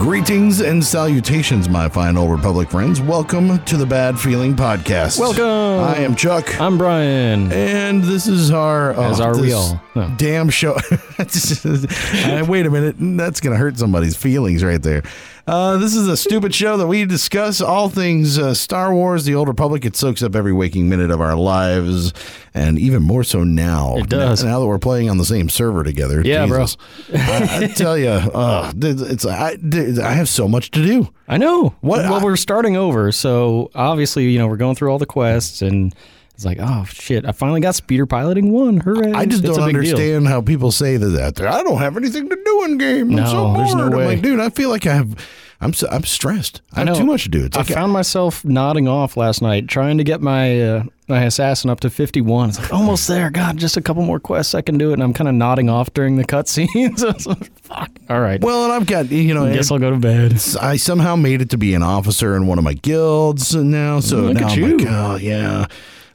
Greetings and salutations, my fine old Republic friends. Welcome to the Bad Feeling Podcast. Welcome. I am Chuck. I'm Brian. and this is our oh, As are we all. Oh. damn show. Uh, wait a minute, that's gonna hurt somebody's feelings right there. Uh, this is a stupid show that we discuss all things uh, Star Wars, the Old Republic. It soaks up every waking minute of our lives, and even more so now. It does. now that we're playing on the same server together. Yeah, bro. I, I tell you, uh, it's I, I have so much to do. I know. What- Well, I- we're starting over, so obviously, you know, we're going through all the quests, and it's like, oh shit, I finally got speeder piloting one. Hooray! I just It's don't big deal. understand how people say that, that. I don't have anything to do in game. I'm No, so bored. there's no I'm way. like, dude, I feel like I have. I'm so, I'm stressed. I, have know. too much to do. It's I like found myself nodding off last night, trying to get my uh, my assassin up to 51. It's like almost there. God, just a couple more quests, I can do it. And I'm kind of nodding off during the cutscenes. I like, Fuck. All right. well, and I've got you know. I guess I'll go to bed. I somehow made it to be an officer in one of my guilds now. So Look now at I'm you. like, oh yeah,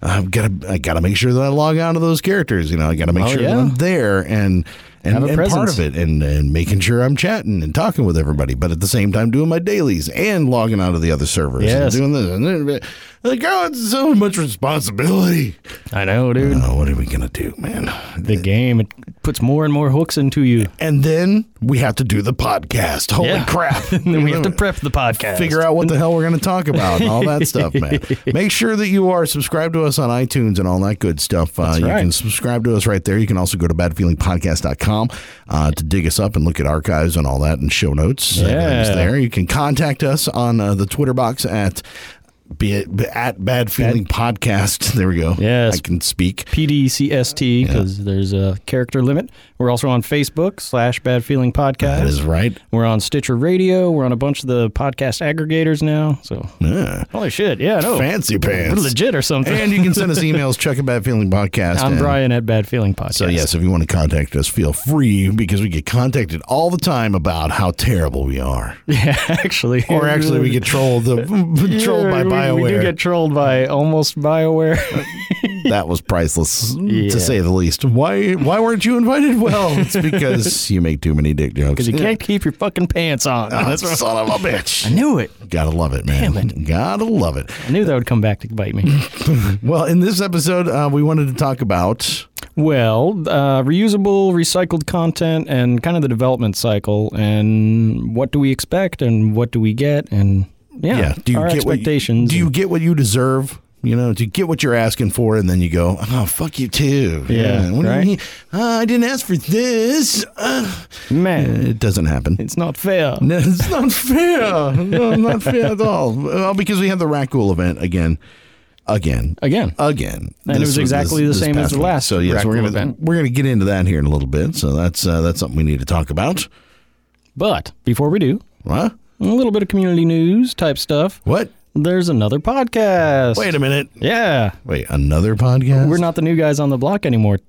I've got to I got to make sure that I log on to those characters. You know, I got to make Oh, sure that. I'm there and. And, and part of it, and, and making sure I'm chatting and talking with everybody, but at the same time doing my dailies and logging onto the other servers Yes. and doing this. And then, like, oh, it's so much responsibility. I know, dude. Oh, what are we gonna do, man? The game it puts more and more hooks into you. And then we have to do the podcast. Holy Yeah. crap! and then we have to prep the podcast. figure out what the hell we're going to talk about and all that stuff, man. Make sure that you are subscribed to us on iTunes and all that good stuff. Uh, you right. can subscribe to us right there. You can also go to badfeelingpodcast.com uh, to dig us up and look at archives and all that and show notes. Yeah. there. You can contact us on uh, the Twitter box at be it at Bad Feeling Podcast. There we go. Yes. I can speak. PDCST because there's a character limit. We're also on Facebook slash Bad Feeling Podcast. That is right. We're on Stitcher Radio. We're on a bunch of the podcast aggregators now. So Yeah. holy shit, yeah, no, Fancy pants. legit or something. And you can send us emails, Chuck at Bad Feeling Podcast. I'm Brian at Bad Feeling Podcast. So yes, if you want to contact us, feel free because we get contacted all the time about how terrible we are. yeah, actually, Or actually, we get trolled uh, trolled by Yeah, we- Bioware. We, do get trolled by almost Bioware. that was priceless, Yeah. to say the least. Why why weren't you invited? Well, it's because you make too many dick jokes. Because you can't keep your fucking pants on. Oh, That's what son of a bitch. I knew it. Gotta love it, man. Damn it. Gotta love it. I knew that would come back to bite me. Well, in this episode, uh, we wanted to talk about Well, uh, reusable, recycled content, and kind of the development cycle, and what do we expect, and what do we get, and yeah, do you our get what you- expectations. do you get what you deserve? You know, do you get what you're asking for, and then you go, "Oh, fuck you too." Yeah, What do you right? mean? Uh, I didn't ask for this. Uh, man? it doesn't happen. It's not fair. No, it's not fair. No, not fair at all. Well, because we had the Rakghoul event again, again, Again, again, And it was exactly the this same as the week. last So yes, we're gonna event. we're gonna get into that here in a little bit. So that's uh, that's something we need to talk about. but before we do, What? A little bit of community news type stuff. What? There's another podcast. Wait a minute. Yeah, Wait, another podcast? we're not the new guys on the block anymore.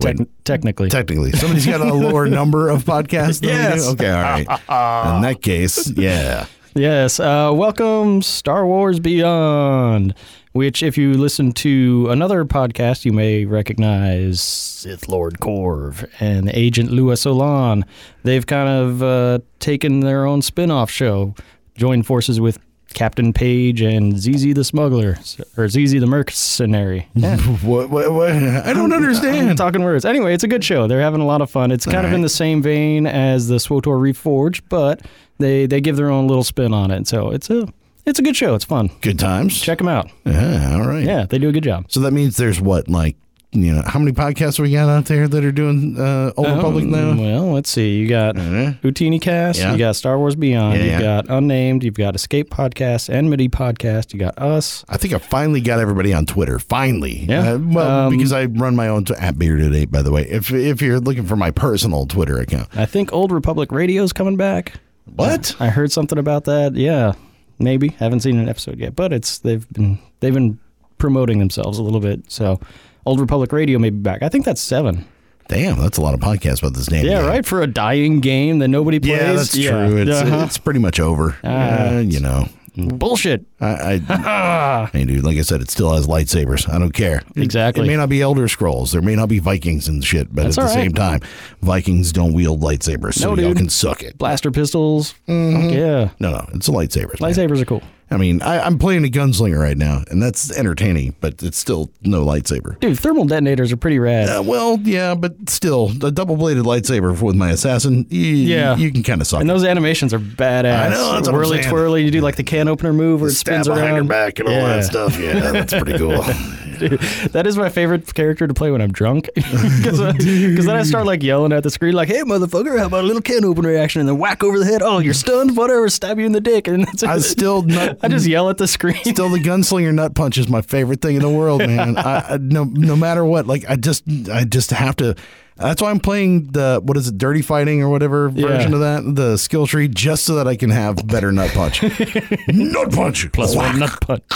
Tec- Wait. technically, Technically, somebody's got a lower number of podcasts. Than we Yes. do? Okay. All right. In that case, yeah. Yes. Uh, welcome, Star Wars Beyond, which, if you listen to another podcast, you may recognize Sith Lord Corv and Agent Louis Solan. They've kind of uh, taken their own spin off show, joined forces with Captain Page and ZZ the Smuggler, or ZZ the Mercenary. Yeah. What? What? what? I don't I'm understand. talking words. Anyway, it's a good show. They're having a lot of fun. It's kind of in the same vein as the SWTOR Reforged, but they they give their own little spin on it. So it's a it's a good show. It's fun. Good times. Check them out. Yeah. All right. Yeah, they do a good job. So that means there's what, like you know, how many podcasts we got out there that are doing uh, Old Republic Um, now? Well, let's see. You got Uh-huh. Ootinicast, Yeah. you got Star Wars Beyond, Yeah, you've yeah. got Unnamed, you've got Escape Podcast, Enmity Podcast, you got us. I think I finally got everybody on Twitter. Finally, Yeah. Uh, well, Um, because I run my own t- at Bearded Eight. By the way, if if you're looking for my personal Twitter account, I think Old Republic Radio's coming back. what? I heard something about that. Yeah, maybe. Haven't seen an episode yet, but it's they've been they've been promoting themselves a little bit. So, Old Republic Radio may be back. I think that's seven. Damn, that's a lot of podcasts about this damn. Yeah, game. right for a dying game that nobody plays. Yeah, that's true. It's, Uh-huh. it's pretty much over. Ah. Uh, you know, bullshit. I, I hey, dude, like I said, it still has lightsabers. I don't care. Exactly. It, may not be Elder Scrolls. There may not be Vikings and shit, but That's at the right. same time, Vikings don't wield lightsabers, so No, y'all dude. can suck it. Blaster pistols. Mm-hmm. Yeah, No, no, it's a lightsabers. man. lightsabers are cool. I mean, I, I'm playing a gunslinger right now, and that's entertaining, but it's still no lightsaber. Dude, thermal detonators are pretty rad. Uh, well, yeah, but still, a double-bladed lightsaber with my assassin, y- Yeah. you can kind of suck and it. those animations are badass. I know, that's Whirly twirly. You do like the can opener move where it spins around. her back and all that stuff. Yeah, that's pretty cool. That is my favorite character to play when I'm drunk. Because then I start like yelling at the screen, like, hey, motherfucker, how about a little can opener reaction and then whack over the head? Oh, you're stunned? Whatever, stab you in the dick. And that's I still not. I just mm. yell at the screen. Still, the gunslinger nut punch is my favorite thing in the world, man. I, I no no matter what, like I just I just have to. That's why I'm playing the what is it, dirty fighting or whatever Yeah. version of that, the skill tree, just so that I can have better nut punch. nut punch Plus one nut punch.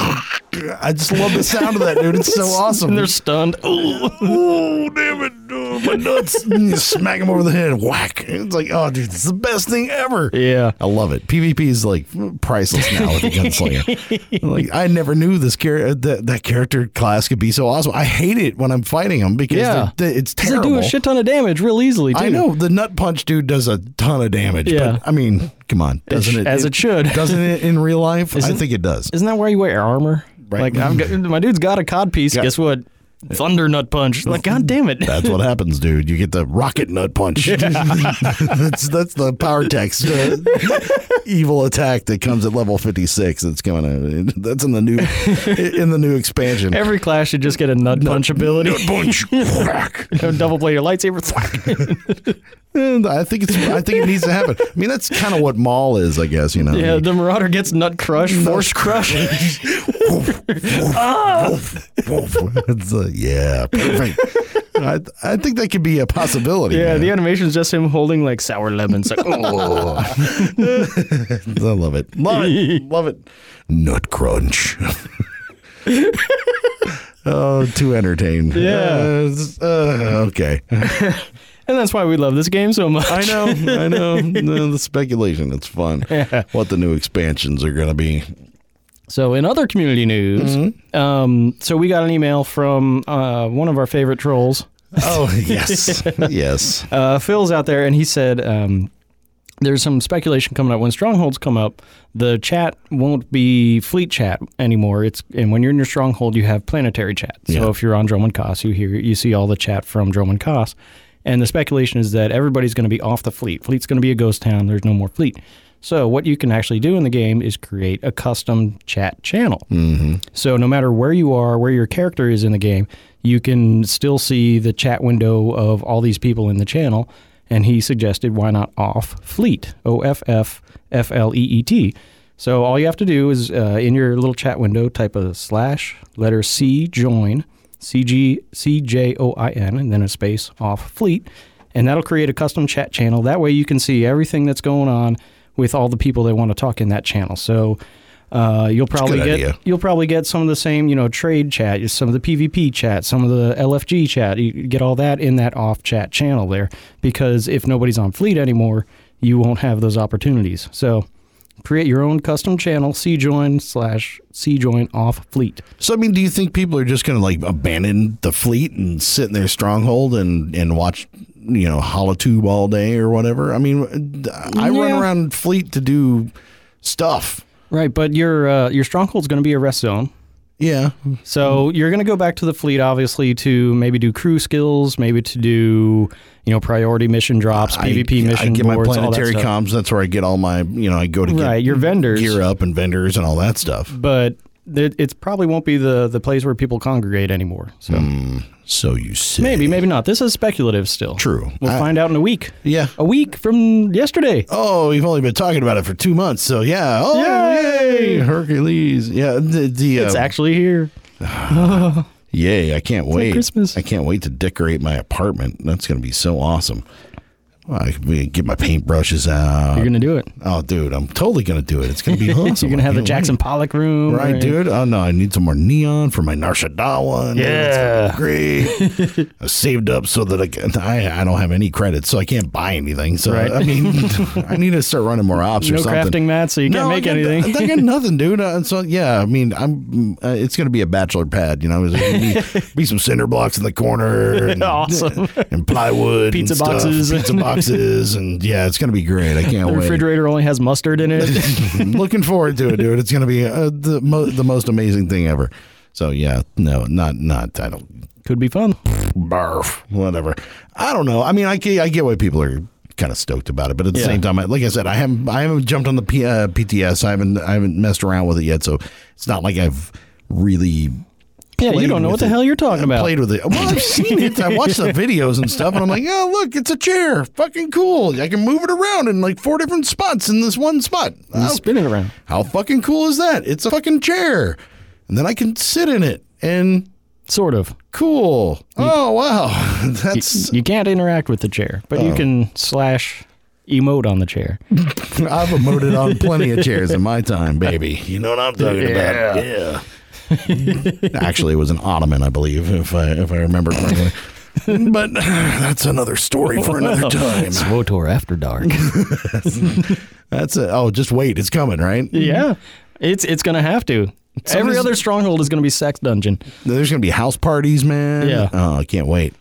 I just love the sound of that, dude. It's so awesome. And they're stunned. Ooh. oh damn it, oh, my nuts! You smack him over the head, whack. It's like, oh, dude, it's the best thing ever. Yeah. I love it. PvP is like priceless now with the gunslinger. like I never knew this character uh, that, that character class could be so awesome. I hate it when I'm fighting them because Yeah. they're- they- it's 'Cause They terrible. do a shit ton of damage real easily, too. I know the nut punch dude does a ton of damage. Yeah. but I mean, come on, doesn't it? as it should. Doesn't it in real life? I think it does. Isn't that why you wear armor? Right. Like, I've got, my dude's got a cod piece. Guess what? Thunder nut punch. Like, god damn it. That's what happens, dude. You get the rocket nut punch. that's that's the power text uh, evil attack that comes at level fifty six. That's coming. Out. That's in the new in the new expansion. Every class should just get a nut punch ability. Nut punch. Double blade your lightsaber. And I think it's. I think it needs to happen. I mean, that's kind of what Maul is, I guess. You know. yeah, the Marauder gets nut crush, force crush. it's uh, yeah, perfect. I, I think that could be a possibility. Yeah, man. the animation is just him holding like sour lemons. Like, oh. I love it. Love it. Love it. Nut crunch. oh, too entertained. Yeah. Uh, uh, okay. And that's why we love this game so much. I know. I know. No, the speculation. It's fun. Yeah. What the new expansions are going to be. So, in other community news, Mm-hmm. um, so we got an email from uh, one of our favorite trolls. Oh, yes. yes. Uh, Phil's out there, and he said um, there's some speculation coming up. When strongholds come up, the chat won't be fleet chat anymore. It's and when you're in your stronghold, you have planetary chat. So Yeah. if you're on Dromund Kaas, you hear you see all the chat from Dromund Kaas. And the speculation is that everybody's going to be off the fleet. Fleet's going to be a ghost town. There's no more fleet. So what you can actually do in the game is create a custom chat channel. Mm-hmm. So no matter where you are, where your character is in the game, you can still see the chat window of all these people in the channel. And he suggested, why not off fleet? O F F F L E E T. So all you have to do is uh, in your little chat window, type a slash letter C join C G C J O I N and then a space off fleet, and that'll create a custom chat channel. That way you can see everything that's going on with all the people that want to talk in that channel. So. Uh, you'll probably get idea. you'll probably get some of the same you know trade chat, some of the PvP chat, some of the LFG chat. You get all that in that off chat channel there because if nobody's on fleet anymore, you won't have those opportunities. So create your own custom channel, cjoin slash cjoin off fleet. So, I mean, do you think people are just going to like abandon the fleet and sit in their stronghold and, and watch, you know, Holotube all day or whatever? I mean, I run around fleet to do stuff. Right, but your uh, your stronghold's going to be a rest zone. Yeah. So you're going to go back to the fleet, obviously, to maybe do crew skills, maybe to do you know priority mission drops, PvP I, mission I get my boards, that planetary stuff. comms. That's where I get all my, you know, I go to get Right, your vendors. gear up and vendors and all that stuff. But it, it's probably won't be the the place where people congregate anymore. So So you say. maybe, maybe not. This is speculative still. True. We'll I- find out in a week. Yeah. A week from yesterday. Oh, we've only been talking about it for two months, so yeah. Oh, Yay! yay! Hercules. Yeah, the, the It's uh, actually here. yay! I can't wait. Christmas. I can't wait to decorate my apartment. That's gonna be so awesome. I can get my paintbrushes out. You're gonna do it. oh, dude, I'm totally gonna do it. It's gonna be awesome. You're gonna have the Jackson wait. Pollock room, Right, dude. Oh no, I need some more neon for my Nar Shaddaa one. Yeah. great. I saved up so that I can. I, I don't have any credits, so I can't buy anything. So Right. I mean, I need to start running more ops or something. No crafting mats, so you can't No, make I got, anything. I got nothing, dude. Uh, so yeah, I mean, I'm. Uh, it's gonna be a bachelor pad, you know. There's be, be some cinder blocks in the corner, and, Awesome. and plywood, Pizza and stuff, boxes. pizza boxes, and yeah, it's gonna be great. I can't The wait. refrigerator only has mustard in it. Looking forward to it, dude. It's gonna be uh, the mo- the most amazing thing ever. So yeah, no, not not. I don't Could be fun. barf, whatever. I don't know. I mean, I get, I get why people are kind of stoked about it, but at the Yeah. same time, I, like I said, I haven't I haven't jumped on the P, uh, PTS. I haven't I haven't messed around with it yet, so it's not like I've really. Yeah, you don't know what the it. hell you're talking I about. Played with it. Well, I've seen it. I watched the videos and stuff, and I'm like, oh look, it's a chair. Fucking cool. I can move it around in like four different spots in this one spot. You How, spin it around. how fucking cool is that? It's a fucking chair, and then I can sit in it and. Sort of. Cool. Oh wow, that's You can't interact with the chair, but Oh. you can slash emote on the chair. I've emoted on plenty of chairs in my time, baby. You know what I'm talking about? Yeah. Actually, it was an ottoman, I believe, if I if I remember correctly. but that's another story for another time. SWTOR After Dark. That's it. Oh, just wait, it's coming, right? yeah. It's it's gonna have to. Every Somebody's- other stronghold is gonna be sex dungeon. There's gonna be house parties, man. Yeah. Oh, I can't wait.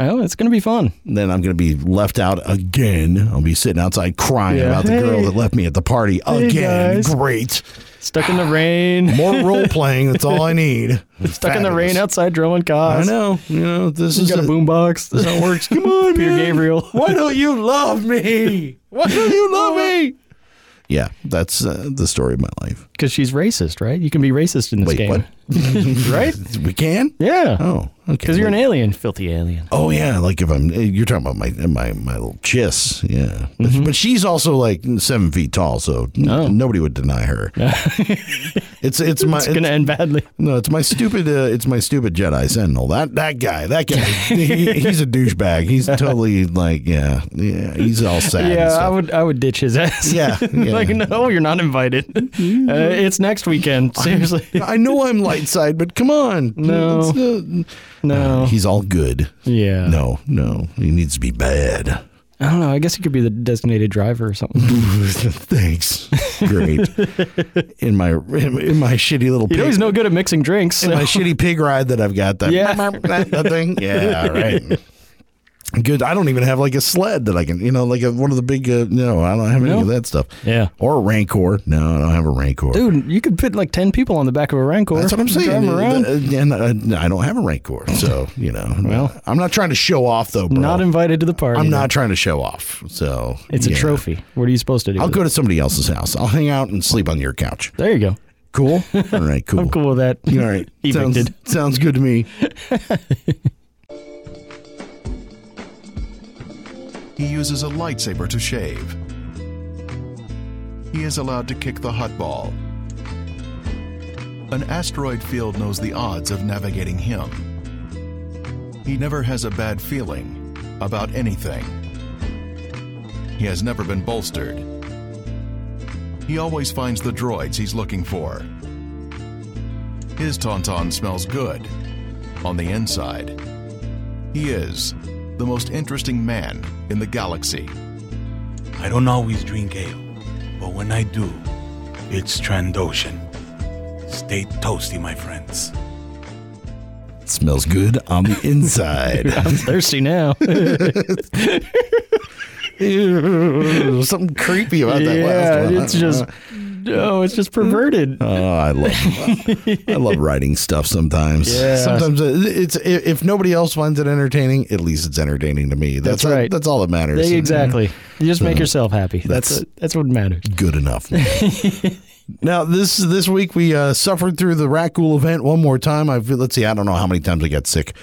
Oh, it's gonna be fun. Then I'm gonna be left out again. I'll be sitting outside crying Yeah. about the girl that left me at the party Hey, again. guys. Great. Stuck in the rain. More role playing. That's all I need. Stuck in the rain outside drawing cars. I know. You know, this You is got a a- boombox. This how it works. Come on, Peter man. Gabriel. Why don't you love me? Why don't you love me? Yeah, that's uh, the story of my life. Because she's racist, right? You can be racist in this Wait, game. what? right? We can? Yeah. Oh, okay. Because you're an alien, filthy alien. Oh yeah, like if I'm you're talking about my my my little chiss, yeah. But, but she's also like seven feet tall, so n- Oh. nobody would deny her. it's it's my It's gonna end badly. no, it's my stupid uh, it's my stupid Jedi Sentinel. That that guy, that guy, he, he's a douchebag. He's totally like yeah, yeah. He's all sad. Yeah, I would I would ditch his ass. Yeah, yeah. like no, you're not invited. uh, it's next weekend. Seriously, I know I'm side, but come on. No. It's, uh, no. he's all good. yeah. No, no, he needs to be bad. I don't know. I guess he could be the designated driver or something. Thanks. Great. In my in, in my shitty little You know pig, he's no good at mixing drinks. in my shitty pig ride that I've got that Yeah. that thing. Yeah, right. Good. I don't even have like a sled that I can, you know, like a, one of the big. Uh, no, I don't have any No? of that stuff. Yeah. Or a Rancor. No, I don't have a Rancor. Dude, you could fit like ten people on the back of a Rancor. That's what I'm saying. Drive 'em around. Uh, And uh, I don't have a Rancor, so you know. Well. I'm not trying to show off though, bro. Not invited to the party. I'm not trying to show off. So It's a yeah. trophy. What are you supposed to do? I'll with go it? to somebody else's house. I'll hang out and sleep on your couch. There you go. Cool. All right. Cool. I'm cool with that. All right. Sounds, Evicted. sounds good to me. He uses a lightsaber to shave. He is allowed to kick the hot ball. An asteroid field knows the odds of navigating him. He never has a bad feeling about anything. He has never been bolstered. He always finds the droids he's looking for. His Tauntaun smells good on the inside. He is the most interesting man in the galaxy. I don't always drink ale, but when I do, it's Trandoshan. Stay toasty, my friends. It smells good on the inside. I'm thirsty now. Ew, something creepy about that last yeah, one. it's just oh, it's just perverted. Oh, I love I love writing stuff sometimes. Yeah. Sometimes it's if nobody else finds it entertaining, at least it's entertaining to me. That's, That's right. That's all that matters. exactly. You just make yourself happy. That's That's- that's, that's what matters. Good enough. Now this this week we uh, suffered through the Rakghoul event one more time. I've let's see, I don't know how many times I got sick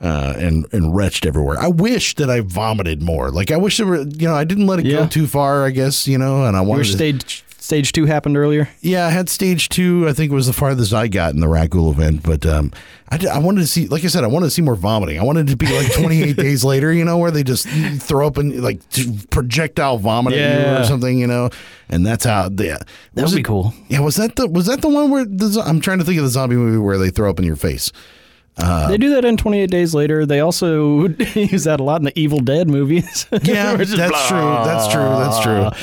uh, and and retched everywhere. I wish that I vomited more. Like I wish there were, you know, I didn't let it Yeah. go too far. I guess you know, and I Your wanted. to, stage two happened earlier. yeah, I had stage two. I think it was the farthest I got in the Rakghoul event. But um, I, I wanted to see, like I said, I wanted to see more vomiting. I wanted it to be like 28 days later, you know, where they just throw up and like projectile vomit at you Yeah. or something, you know. And that's how. Yeah, That would be cool. Yeah, was that the was that the one where the, I'm trying to think of the zombie movie where they throw up in your face? They do that in 28 Days Later. They also use that a lot in the Evil Dead movies. Yeah, Where it's just that's true. That's true. That's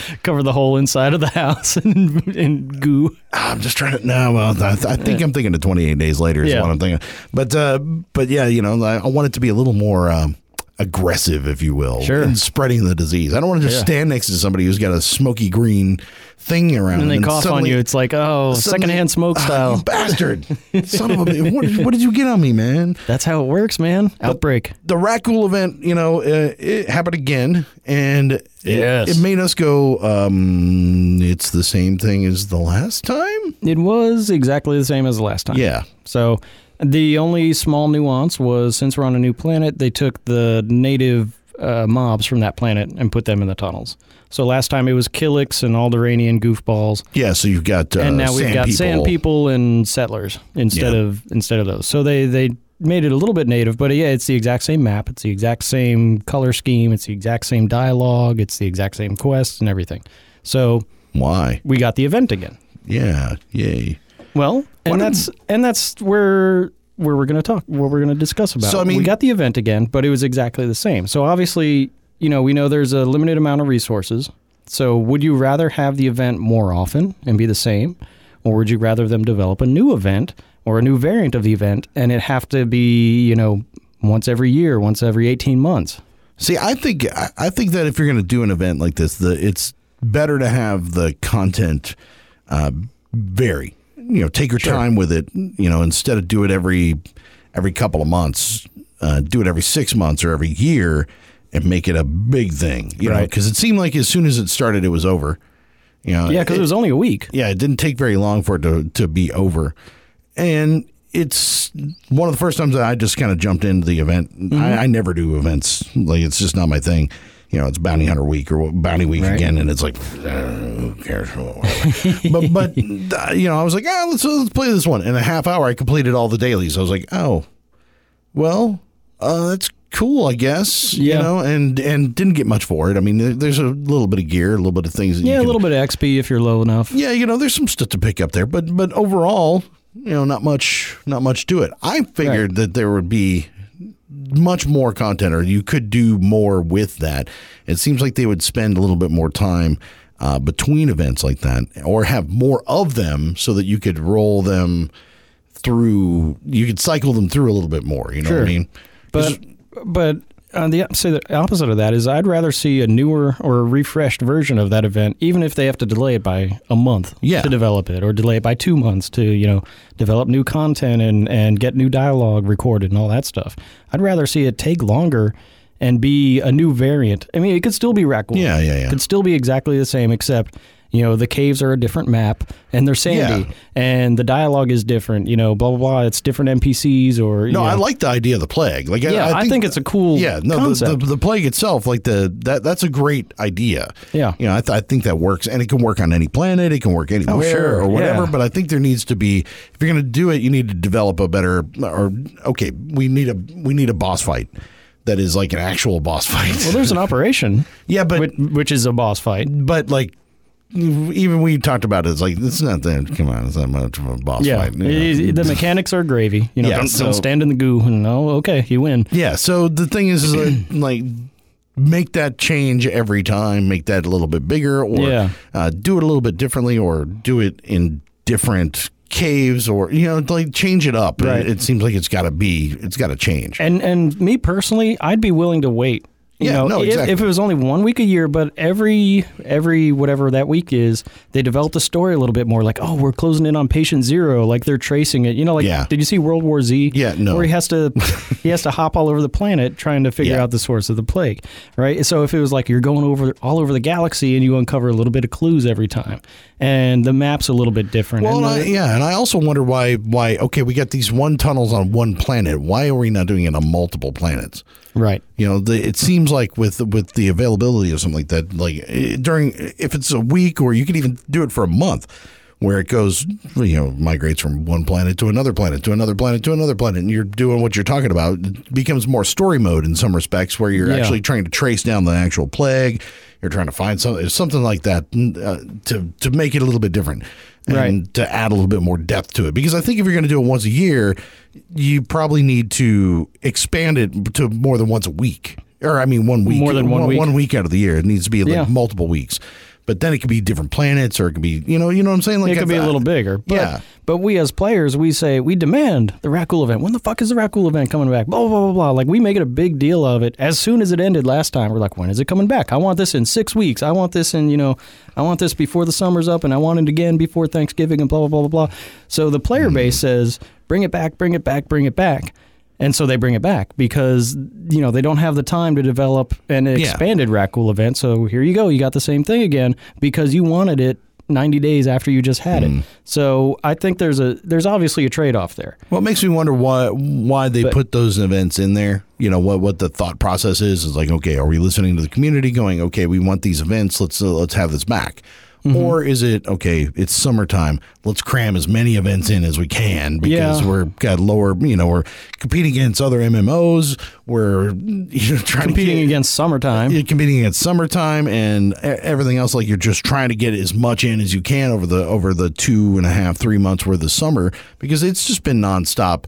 true. Cover the whole inside of the house in, in goo. I'm just trying to. No, well, I, I think I'm thinking of 28 days later is Yeah. what I'm thinking. But uh, but yeah, you know, I, I want it to be a little more. Um, aggressive if you will Sure. in spreading the disease i don't want to just Yeah. stand next to somebody who's got a smoky green thing around And they them cough on you. It's like, oh, suddenly- secondhand smoke Ah, style. bastard son of a bitch. what, did- what did you get on me man That's how it works, man. Outbreak. the Rakghoul event, you know, uh, it happened again, and it, Yes. it made us go. Um, it's the same thing as the last time. It was exactly the same as the last time. Yeah, So the only small nuance was since we're on a new planet, they took the native uh, mobs from that planet and put them in the tunnels. So last time it was Killiks and Alderani and goofballs, yeah. So you've got uh, and now we've sand got people. sand people and settlers instead Yeah. of instead of those. So they they made it a little bit native, but yeah, it's the exact same map, it's the exact same color scheme, it's the exact same dialogue, it's the exact same quests and everything. So Why? we got the event again. Yeah, yay. Well, and that's and that's where where we're going to talk, what we're going to discuss about. So, I mean- we got the event again, but it was exactly the same. So obviously, you know, we know there's a limited amount of resources. So would you rather have the event more often and be the same, or would you rather them develop a new event or a new variant of the event and it have to be, you know, once every year, once every 18 months? See, I think I think that if you're going to do an event like this, the it's better to have the content uh, vary. You know, take your time with it. You know, instead of do it every every couple of months, uh, do it every six months or every year, and make it a big thing. You know, because it seemed like as soon as it started, it was over. You know, Yeah, because it was only a week. yeah, it didn't take very long for it to, to be over. And it's one of the first times that I just kind of jumped into the event. Mm-hmm. I, I never do events. Like, it's just not my thing. You know, it's Bounty Hunter Week or Bounty Week Right. again, and it's like, uh, who cares? but, but uh, you know, I was like, ah, let's, let's play this one. In a half hour, I completed all the dailies. I was like, oh, well, uh, that's cool, I guess. Yeah. You know, and and didn't get much for it. I mean, there's a little bit of gear, a little bit of things. That Yeah, you a little bit of XP if you're low enough. yeah, you know, there's some stuff to pick up there, but but overall, you know, not much, not much to it. I figured that there would be much more content, or you could do more with that. It seems like they would spend a little bit more time uh, between events like that, or have more of them, so that you could roll them through. You could cycle them through a little bit more. You know what I mean? But but on the say the opposite of that is I'd rather see a newer or a refreshed version of that event, even if they have to delay it by a month Yeah. to develop it, or delay it by two months to you know develop new content and and get new dialogue recorded and all that stuff. I'd rather see it take longer and be a new variant. I mean, it could still be Rakghoul. Yeah, yeah, yeah. It could still be exactly the same, except you know the caves are a different map and they're sandy Yeah. and the dialogue is different. You know, blah blah blah. It's different NPCs or you No, know. I like the idea of the plague. Like, Yeah, I think it's a cool Yeah, no, the, the, the plague itself, like the that that's a great idea. Yeah. you know, I, th- I think that works, and it can work on any planet. It can work oh, anywhere Oh, sure, or whatever. yeah. But I think there needs to be, if you're going to do it, you need to develop a better, or okay, we need a we need a boss fight that is like an actual boss fight. Well, there's an operation, yeah, but which, which is a boss fight. but like. Even we talked about it, it's like it's not that. Come on, it's not much of a boss Yeah, fight. you know. The mechanics are gravy. You know, Yeah, don't, so- don't stand in the goo. No, okay, you win. Yeah. So the thing is, is like, like make that change every time. Make that a little bit bigger, or Yeah. uh, do it a little bit differently, or do it in different caves, or you know, like change it up. Right. It, it seems like it's got to be. It's got to change. And and me personally, I'd be willing to wait You Yeah, know, no, if, exactly. if it was only one week a year, but every every whatever that week is, they develop the story a little bit more. Like, oh, we're closing in on patient zero. Like they're tracing it. You know, like Yeah. did you see World War Z? Yeah, no. Where he has to he has to hop all over the planet trying to figure Yeah. out the source of the plague, right? So if it was like you're going over all over the galaxy and you uncover a little bit of clues every time, and the map's a little bit different. Well, and and I, yeah, and I also wonder why. Why? Okay, we got these one tunnels on one planet. Why are we not doing it on multiple planets? right. You know, the, it seems like with with the availability of something like that, like eh, during if it's a week or you could even do it for a month, where it goes, you know, migrates from one planet to another planet to another planet to another planet, and you're doing what you're talking about. It becomes more story mode in some respects, where you're Yeah. actually trying to trace down the actual plague. You're trying to find something, something like that, uh, to to make it a little bit different. And Right. to add a little bit more depth to it, because I think if you're going to do it once a year, you probably need to expand it to more than once a week, or I mean, one week, More than one week. one week out of the year. It needs to be like Yeah. multiple weeks. But then it could be different planets, or it could be, you know, you know what I'm saying? Like it could be a little bigger. But, Yeah. But we as players, we say we demand the Rakghoul event. When the fuck is the Rakghoul event coming back? Blah blah blah blah. Like we make it a big deal of it. As soon as it ended last time, we're like, when is it coming back? I want this in six weeks. I want this in you know, I want this before the summer's up, and I want it again before Thanksgiving, and blah blah blah blah blah. So the player Hmm. base says, bring it back, bring it back, bring it back. And so they bring it back because you know they don't have the time to develop an expanded Rakghoul event. So here you go, you got the same thing again because you wanted it 90 days after you just had Hmm. it. So I think there's a there's obviously a trade off there. Well, it makes me wonder why why they put those events in there. You know what what the thought process is is like. Okay, are we listening to the community, going, okay, we want these events. Let's uh, let's have this back. Mm-hmm. Or is it okay? It's summertime. Let's cram as many events in as we can because Yeah. we're got lower. You know, we're competing against other MMOs. We're you know, trying Competing to get, against summertime. you're competing against summertime and everything else. Like you're just trying to get as much in as you can over the over the two and a half, three months worth of summer because it's just been nonstop.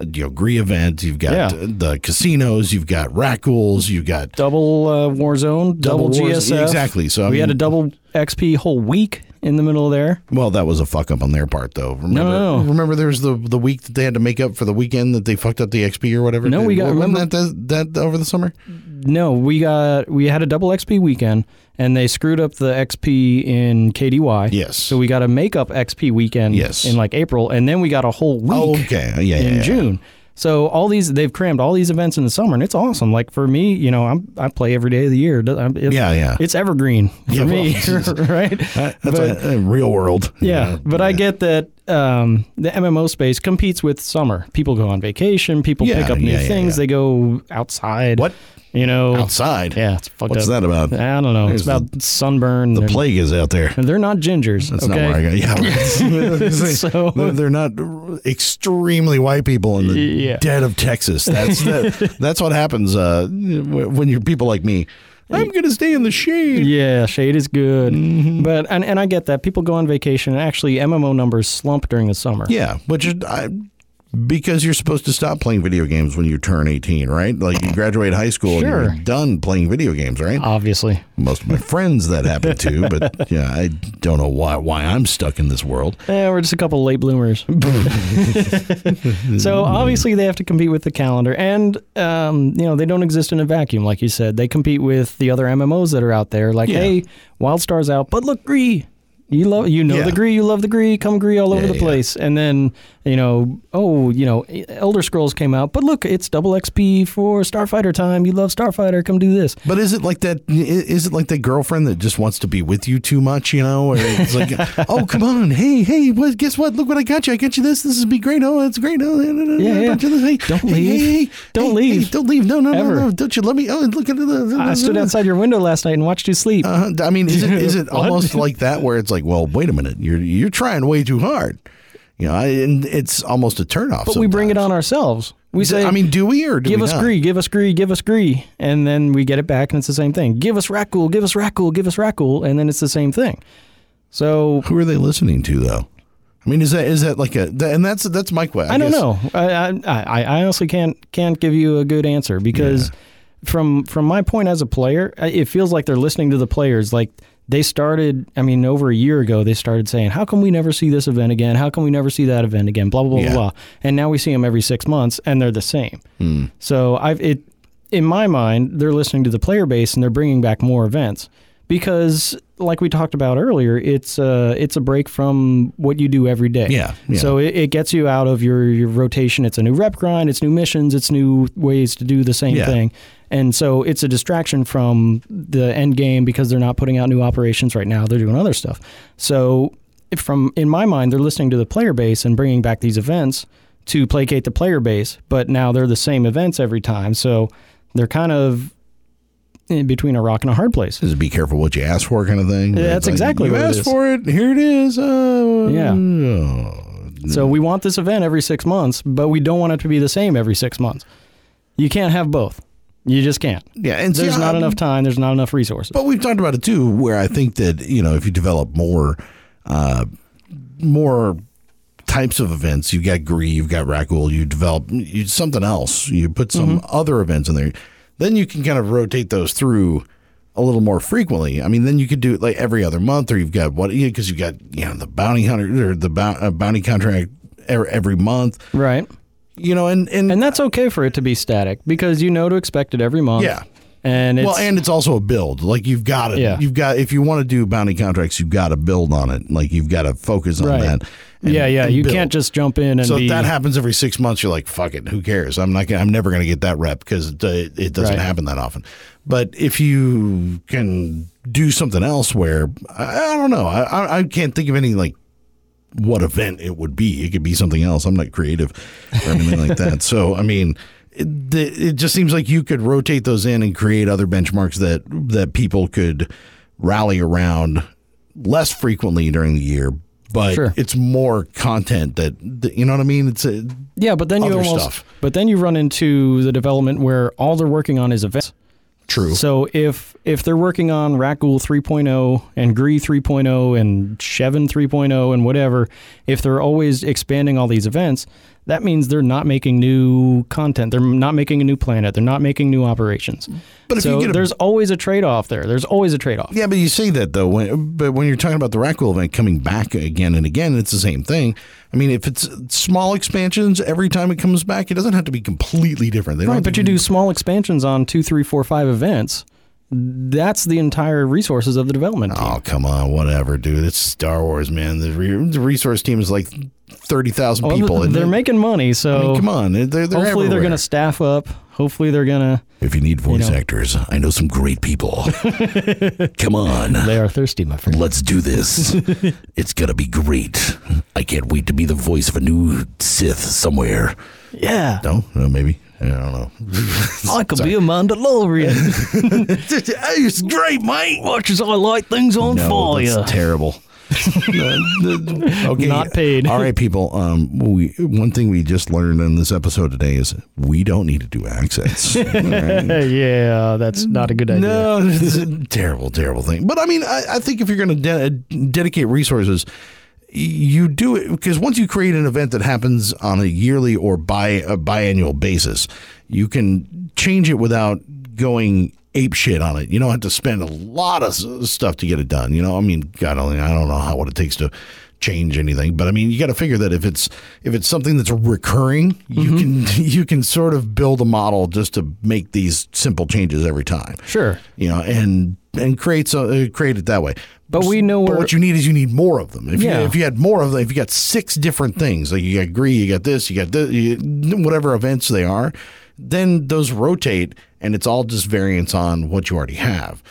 You know, Gree event. You've got Yeah. the casinos. You've got Rakghouls. You've got double uh, Warzone, double, Double Wars- GSF. exactly. So, I we had a double XP whole week in the middle of there. well, that was a fuck up on their part, though. Remember, no, no. remember there was the the week that they had to make up for the weekend that they fucked up the XP or whatever. No, we got- remember- that, that that over the summer. No, we got we had a double XP weekend, and they screwed up the XP in KDY. Yes. So we got a makeup XP weekend. Yes. In like April, and then we got a whole week. Oh, okay. Yeah, yeah, in yeah. June. So all these they've crammed all these events in the summer, and it's awesome. Like for me, you know, I'm I play every day of the year. I'm- Yeah, yeah. It's evergreen for Yeah, well, me, right? That- But- that's a, a real world. yeah, know? but I get that um, the MMO space competes with summer. People go on vacation. People Yeah, pick up new yeah, yeah, things. They go outside. What? You know, outside. Yeah, it's fucked up. What's up. that about? I don't know. There's it's about sunburn. The plague is out there. and they're not gingers. That's okay? not where I got. Yeah, right. So- they're, they're not extremely white people in the dead of Texas. That's that, that's what happens uh, when you're people like me. I'm gonna stay in the shade. Yeah, shade is good. Mm-hmm. But and, and I get that people go on vacation and actually MMO numbers slump during the summer. Yeah, which I, because you're supposed to stop playing video games when you turn 18, right? Like you graduate high school Sure. and you're done playing video games, right? Obviously. Most of my friends that happen to, but yeah, I don't know why why I'm stuck in this world. Yeah, we're just a couple late bloomers. so obviously they have to compete with the calendar, and um, you know they don't exist in a vacuum, like you said. They compete with the other MMOs that are out there. Like, Yeah. hey, WildStar's out, but look, Gree. You love, you know Yeah. the Gree, you love the Gree, come Gree all over Yeah, the yeah. place, and then you know, oh, you know, Elder Scrolls came out, but look, it's double XP for Starfighter time. You love Starfighter, come do this. But is it like that is it like that girlfriend that just wants to be with you too much? You know, or it's like, oh, come on, hey, hey, what? Guess what? Look what I got you. I got you this. This is be great. Oh, that's great. Oh, Yeah, yeah. got you this. Hey, Don't hey, leave. Hey, hey, Don't leave. don't leave. No, no, Ever. no, no. Don't you let me? Oh, look at the. I stood outside your window last night and watched you sleep. Uh, I mean, is it is it almost like that where it's like, well, wait a minute, you're you're trying way too hard. You know, I, and it's almost a turnoff. but we bring it on ourselves. We say, I mean, do we or do give we us not? Gree, give us Gree, give us Gree. And then we get it back and it's the same thing. Give us Rakghoul, give us Rakghoul, give us Rakghoul. And then it's the same thing. So Who are they listening to though? I mean, is that is that like a? And that's that's my question. I, don't know. I, I, I I honestly can't can't give you a good answer because from from my point as a player, it feels like they're listening to the players. Like they started, I mean, over a year ago, they started saying, "How come we never see this event again? How come we never see that event again?" Blah blah blah Yeah. blah. And now we see them every six months, and they're the same. Hmm. So I've it. in my mind, they're listening to the player base and they're bringing back more events because, like we talked about earlier, it's a it's a break from what you do every day. Yeah, yeah. So it, it gets you out of your your rotation. It's a new rep grind. It's new missions. It's new ways to do the same Yeah. thing. And so it's a distraction from the end game because they're not putting out new operations right now. They're doing other stuff. So if from in my mind, they're listening to the player base and bringing back these events to placate the player base. But now they're the same events every time. So they're kind of between a rock and a hard place. Just be careful what you ask for, kind of thing. Yeah, that's like, exactly you what it asked for it. Here it is. Uh, Yeah. oh. So we want this event every six months, but we don't want it to be the same every six months. You can't have both. You just can't. Yeah, and There's not I'm- enough time. There's not enough resources. But we've talked about it too, where I think that you know if you develop more, uh, more types of events, you've got Gree, you've got Rakghoul, you develop you, something else, you put some Mm-hmm. other events in there, then you can kind of rotate those through a little more frequently. I mean, then you could do it like every other month, or you've got what because you've got you know the bounty hunter or the uh, bounty contract every, every month, right. you know, and and, And that's okay for it to be static because you know to expect it every month. yeah. And it's well, and it's also a build. Like you've got to, Yeah. you've got if you want to do bounty contracts, you've got to build on it. Like you've got to focus on Right. that. and- yeah, yeah. You build. can't just jump in and So be if that happens every six months, you're like, fuck it, who cares? I'm not. Gonna, I'm never going to get that rep because it, it doesn't Right. happen that often. But if you can do something else, where I, I don't know, I, I can't think of any like what event it would be. It could be something else. I'm not creative or anything like that. So I mean, the, it just seems like you could rotate those in and create other benchmarks that that people could rally around less frequently during the year. But Sure. it's more content that, that you know what I mean. It's a, yeah, but then you almost stuff. but then you run into the development where all they're working on is events. true. So if if they're working on Rakghoul 3.0 and Gree 3.0 and Chevin 3.0 and whatever, if they're always expanding all these events, that means they're not making new content. They're not making a new planet. They're not making new operations. But if so you get a- there's always a trade-off there. There's always a trade-off. Yeah, but you say that though. When, but when you're talking about the Rakghoul event coming back again and again, it's the same thing. I mean, if it's small expansions every time it comes back, it doesn't have to be completely different. They Right, but you do small expansions on two, three, four, five events. That's the entire resources of the development oh, team. Oh come on, whatever, dude. It's Star Wars, man. The, re- the resource team is like thirty thousand Well, people. they're they- making money, so I mean, come on, they're, they're hopefully they're going to staff up. Hopefully they're going to. If you need voice know. actors, I know some great people. come on. They are thirsty, my friend. Let's do this. it's going to be great. I can't wait to be the voice of a new Sith somewhere. Yeah. No, no maybe. I don't know. I could be a Mandalorian. it's great, mate. Watch as I light things on No, fire. that's terrible. Okay, Not paid. All right, people. Um, we one thing we just learned in this episode today is we don't need to do accents. All right? yeah, that's not a good idea. No, it's a terrible, terrible thing. But I mean, I, I think if you're going to de- dedicate resources, you do it because once you create an event that happens on a yearly or bi a biannual basis, you can change it without going ape shit on it. You don't have to spend a lot of stuff to get it done. You know, I mean, God only I don't know how what it takes to change anything but i mean you got to figure that if it's if it's something that's recurring you can you can sort of build a model just to make these simple changes every time Sure. you know, and and create so uh, create it that way. But we know But what you need is you need more of them. If Yeah. you if you had more of them, if you got six different things, like you got Gree, you got this, you got this, you, whatever events they are, then those rotate, and it's all just variants on what you already have,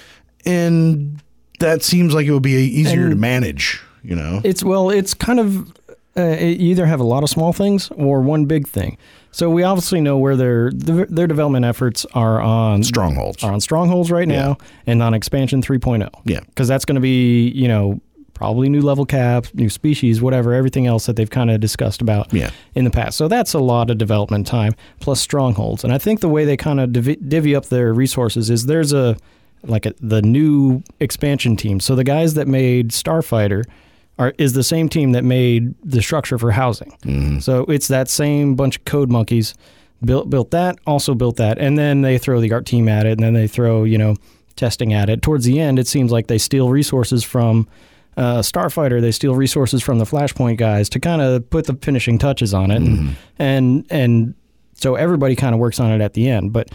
and that seems like it would be easier to manage. You know, It's well, it's kind of uh, you either have a lot of small things or one big thing. So we obviously know where their their their development efforts are on strongholds. are on strongholds right now and on expansion 3.0. Yeah. because that's going to be you know probably new level caps, new species, whatever, everything else that they've kind of discussed about Yeah. in the past. So that's a lot of development time plus strongholds. And I think the way they kind of divi- divvy up their resources is there's a like a, the new expansion team. So the guys that made Starfighter are is the same team that made the structure for housing. Mm-hmm. So it's that same bunch of code monkeys built built that, also built that, and then they throw the art team at it, and then they throw you know testing at it. Towards the end, it seems like they steal resources from uh, Starfighter. They steal resources from the Flashpoint guys to kind of put the finishing touches on it, and and and so everybody kind of works on it at the end. But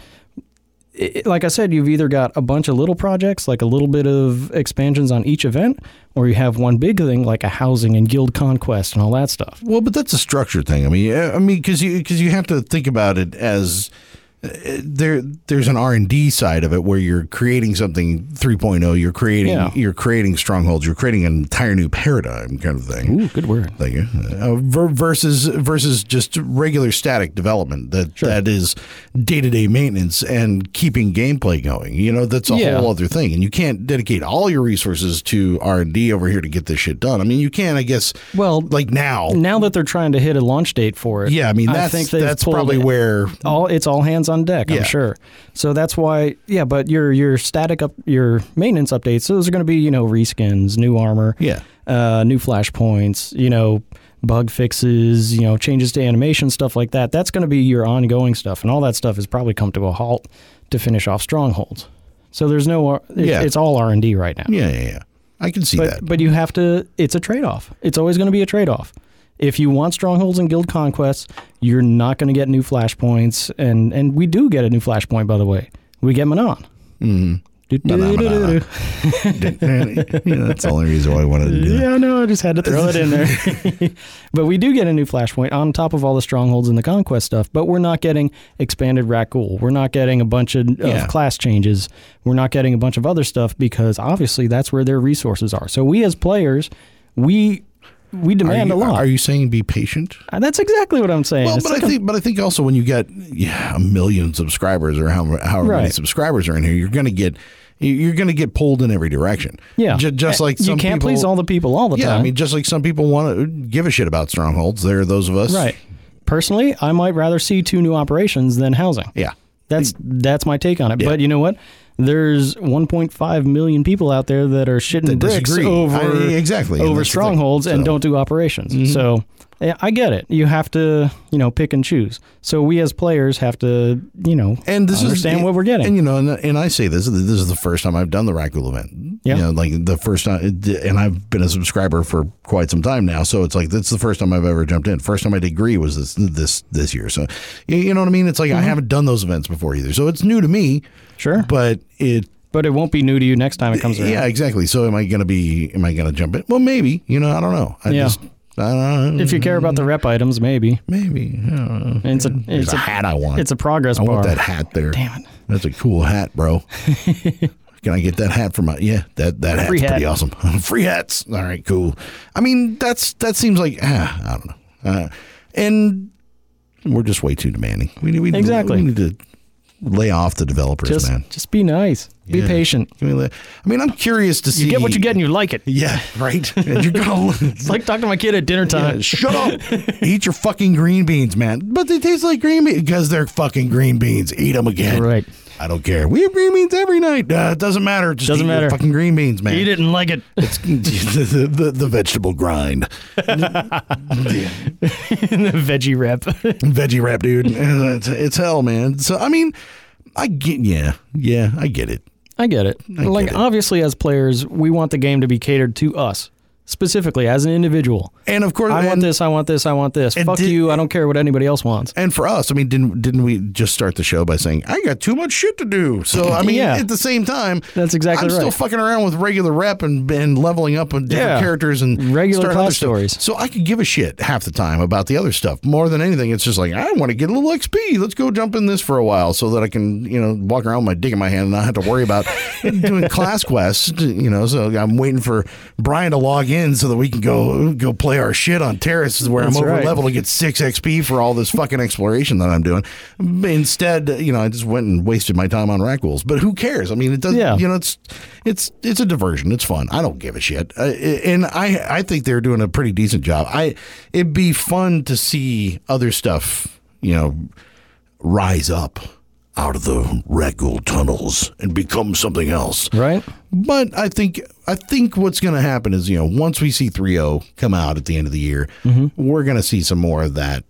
it, like I said, you've either got a bunch of little projects, like a little bit of expansions on each event, or you have one big thing like a housing and guild conquest and all that stuff. Well, but that's a structure thing. I mean, I mean, because you because you have to think about it as there there's an R&D side of it where you're creating something 3.0 you're creating Yeah. you're creating strongholds you're creating an entire new paradigm kind of thing Ooh, good word. Thank you. Uh, ver- versus versus just regular static development that that is day to day maintenance and keeping gameplay going. You know, that's a Yeah. whole other thing, and you can't dedicate all your resources to R and D over here to get this shit done. I mean, you can, I guess. Well, like now, Now that they're trying to hit a launch date for it, yeah. I mean, that's think that's probably where all it's all hands on deck. Yeah. I'm sure. So that's why, yeah. But your your static up your maintenance updates. Those are going to be you know reskins, new armor, Yeah. uh, new flashpoints, you know, bug fixes, you know, changes to animation, stuff like that. That's going to be your ongoing stuff, and all that stuff has probably come to a halt to finish off strongholds. So there's no, it, Yeah. it's all R and D right now. yeah, yeah, yeah. I can see But that. but you have to. It's a trade off. It's always going to be a trade off. If you want strongholds and guild conquests, you're not going to get new flashpoints, and and we do get a new flashpoint by the way. We get Manaan. Yeah, that's the only reason why I wanted to do that. Yeah, no, I just had to throw it in there. but we do get a new flashpoint on top of all the strongholds and the conquest stuff. But we're not getting expanded Rakghoul. We're not getting a bunch of, of class changes. We're not getting a bunch of other stuff because obviously that's where their resources are. So we as players, we we demand you, a lot. are you saying be patient? Uh, That's exactly what I'm saying. Well, It's but like I a- think, but I think also when you get yeah, a million subscribers or how, however many subscribers are in here, you're going to get you're going to get pulled in every direction. yeah, Ju- just like you can't people, please all the people all the Yeah, time. I mean, just like some people want to give a shit about strongholds. There are those of us, right. Personally, I might rather see two new operations than housing. Yeah, That's that's my take on it. But you know what? There's 1.5 million people out there that are shitting That bricks disagree. over I- exactly, over that's the thing. strongholds and So- Mm-hmm. don't do operations. So yeah, I get it. You have to you know pick and choose. So we as players have to you know and this understand is what we're getting. And you know, and, and I say this: this is the first time I've done the Rakghoul event. Yeah. you know, like the first time, and I've been a subscriber for quite some time now. So it's like it's the first time I've ever jumped in. First time I did agree was this this this year. So you, you know what I mean? It's like Mm-hmm. I haven't done those events before either. So it's new to me. Sure. but it. but it won't be new to you next time it comes around. Yeah, exactly. So am I going to be? Am I going to jump in? Well, maybe. You know, I don't know. I Yeah. just. I don't know. If you care about the rep items, maybe maybe. I don't know. it's a There's it's a hat I want. it's a progress I bar. want that hat there. Damn it. That's a cool hat, bro. Can I get that hat for my? Yeah, that that hat's Free hat. pretty awesome. Free hats. All right, cool. I mean, that's that seems like ah, I don't know. Uh, and we're just way too demanding. We need we, Exactly. We need to lay off the developers, Just man. just be nice. Be Yeah. patient. Can we lay- I mean, I'm curious to see. You get what you get and you like it. Yeah, right. And you're gonna. It's like talking to my kid at dinner time. Yeah, shut up. Eat your fucking green beans, man. But they taste like green beans because they're fucking green beans. Eat them again. Right. I don't care. We have green beans every night. Uh, it doesn't matter. Just Doesn't matter. fucking green beans, man. Eat didn't like it. It's the, the, the vegetable grind. the veggie rep. Veggie wrap, dude. It's, it's hell, man. So, I mean, I get, yeah, yeah, I get it. I get it. I like get it. obviously as players, we want the game to be catered to us. Specifically as an individual. And of course, I want this, I want this, I want this. Fuck did- you, I don't care what anybody else wants. And for us, I mean, didn't didn't we just start the show by saying I got too much shit to do? So I mean, Yeah. at the same time, That's exactly I'm still fucking around with regular rep and, and leveling up on different Yeah. characters and Regular starting class other stuff. stories. So I could give a shit half the time about the other stuff more than anything. It's just like I want to get a little XP. Let's go jump in this for a while so that I can you know walk around with my dick in my hand and not have to worry about doing class quests. You know, so I'm waiting for Brian to log in so that we can go go play our shit on terraces where That's I'm over right. level to get six XP for all this fucking exploration that I'm doing. Instead, you know, I just went and wasted my time on Rakghouls. But who cares? I mean, it doesn't. Yeah. You know, it's it's it's a diversion. It's fun. I don't give a shit. Uh, and I I think they're doing a pretty decent job. I it'd be fun to see other stuff. You know, rise up out of the Rakghoul tunnels and become something else. Right? But I think I think what's going to happen is you know once we see 3.0 come out at the end of the year, Mm-hmm. we're going to see some more of that.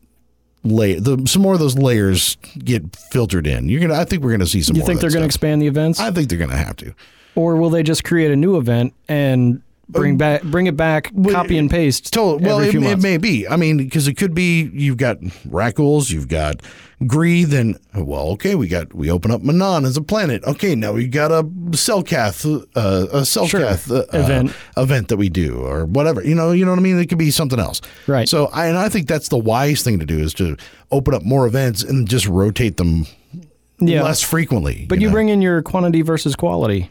Lay, the, some more of those layers get filtered in. You're gonna. I think we're gonna see some. You think they're going to expand the events? I think they're gonna have to. or will they just create a new event and bring back, bring it back, copy and paste. Totally. Well, it, it may be. I mean, because it could be you've got Rakghouls, you've got Gree, and well, okay, we got we open up Manaan as a planet. Okay, now we got a Selkath, uh, a Selkath uh, Event. uh, event that we do, or whatever. You know, you know what I mean. It could be something else. Right. So, I, and I think that's the wise thing to do is to open up more events and just rotate them yeah. less frequently. But you, know? bring in your quantity versus quality.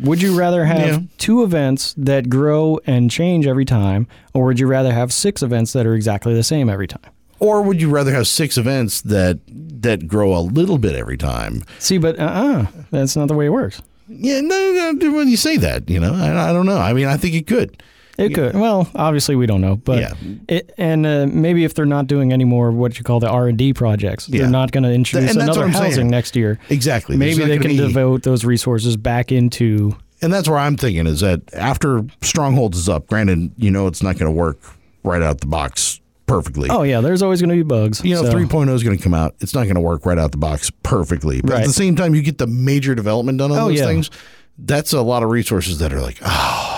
Would you rather have Yeah. two events that grow and change every time, or would you rather have six events that are exactly the same every time? or would you rather have six events that that grow a little bit every time? See, but uh uh that's not the way it works. Yeah, no, no. When you say that, you know, I, I don't know. I mean, I think it could. It could. Well, obviously we don't know, but Yeah. it, and uh, maybe if they're not doing any more of what you call the R and D projects, Yeah. they're not going to introduce another housing saying. next year. Exactly. Maybe they can be- devote those resources back into. And that's where I'm thinking is that after Strongholds is up, granted, you know, it's not going to work right out the box perfectly. Oh yeah, there's always going to be bugs. You know, so- 3.0 is going to come out. It's not going to work right out the box perfectly. But at the same time, you get the major development done on Oh, those yeah. things. That's a lot of resources that are like, ah,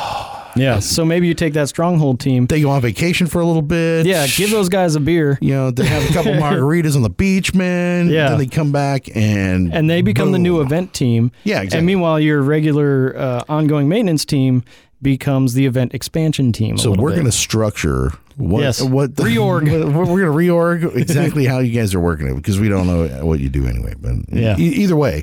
Yeah. So maybe you take that stronghold team. they go on vacation for a little bit. Yeah, give those guys a beer. You know, they have a couple margaritas on the beach, man. Yeah. Then they come back and and they become the new event team. Yeah, exactly. And meanwhile, your regular uh, ongoing maintenance team becomes the event expansion team. So we're going to structure what Yes. what the, Reorg. We're going to reorg exactly how you guys are working it because we don't know what you do anyway. But Yeah. e- either way,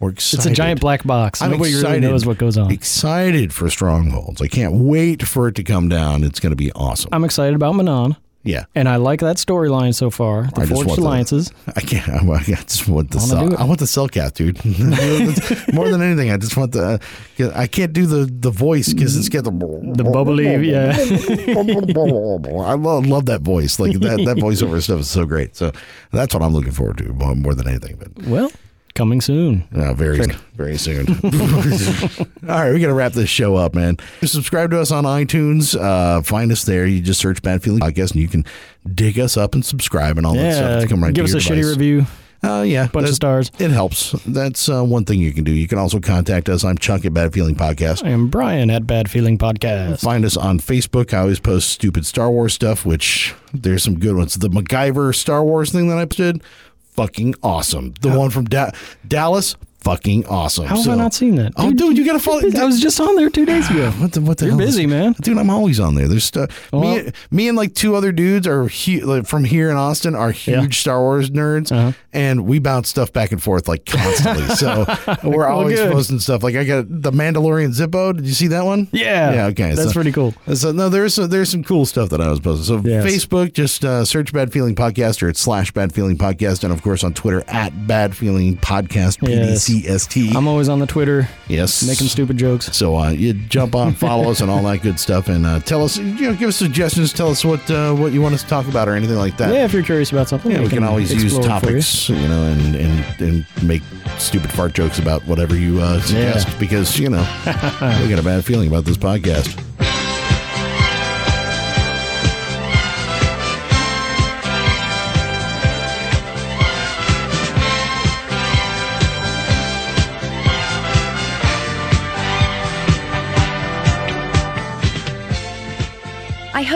we're excited. It's a giant black box. I'm Nobody excited. really knows what goes on. Excited for strongholds. I can't wait for it to come down. It's going to be awesome. I'm excited about Manaan, yeah. and I like that storyline so far. The I Forged want the- Alliances. I can't. I, I just want the Wanna cell. I want the Selkath, dude. More than anything, I just want the. Uh, I can't do the the voice because it's got the The bubbly, yeah. I love, love that voice. Like that that voiceover stuff is so great. So that's what I'm looking forward to more, more than anything. But well, coming soon. uh, very very soon. All right, we got to wrap this show up, man. Subscribe to us on iTunes. Uh, find us there. You just search Bad Feeling Podcast, and you can dig us up and subscribe and all that stuff. Yeah, It's come right give us a your shitty review. Uh, yeah, Bunch of stars. It helps. That's uh, one thing you can do. You can also contact us. I'm Chuck at Bad Feeling Podcast. I am Brian at Bad Feeling Podcast. Find us on Facebook. I always post stupid Star Wars stuff, which there's some good ones. The MacGyver Star Wars thing that I posted, fucking awesome. The one from da- Dallas, fucking awesome. How have So- I not seen that? Oh, dude, you gotta follow. I was just on there two days ago. What the, what the You're busy, man. Dude, I'm always on there. There's stuff. Well- me, me and like two other dudes are hu- like, from here in Austin are huge Yeah. Star Wars nerds, Uh-huh. and we bounce stuff back and forth like constantly. so we're always good. posting stuff. Like I got the Mandalorian Zippo. Did you see that one? Yeah. Yeah. Okay. That's so, pretty cool. So no, there's some, there's some cool stuff that I was posting. So Yes. Facebook, just uh, search Bad Feeling Podcast or it's slash Bad Feeling Podcast, and of course on Twitter at Bad Feeling Podcast Yes. PDCST. I'm always on the Twitter yes, making stupid jokes. so uh, you jump on, follow us, and all that good stuff, and uh, tell us, you know, give us suggestions. Tell us what uh, what you want us to talk about or anything like that. Yeah, if you're curious about something, Yeah, we can always use for you. topics, you know, and, and and make stupid fart jokes about whatever you uh, suggest Yeah. because you know we got a bad feeling about this podcast.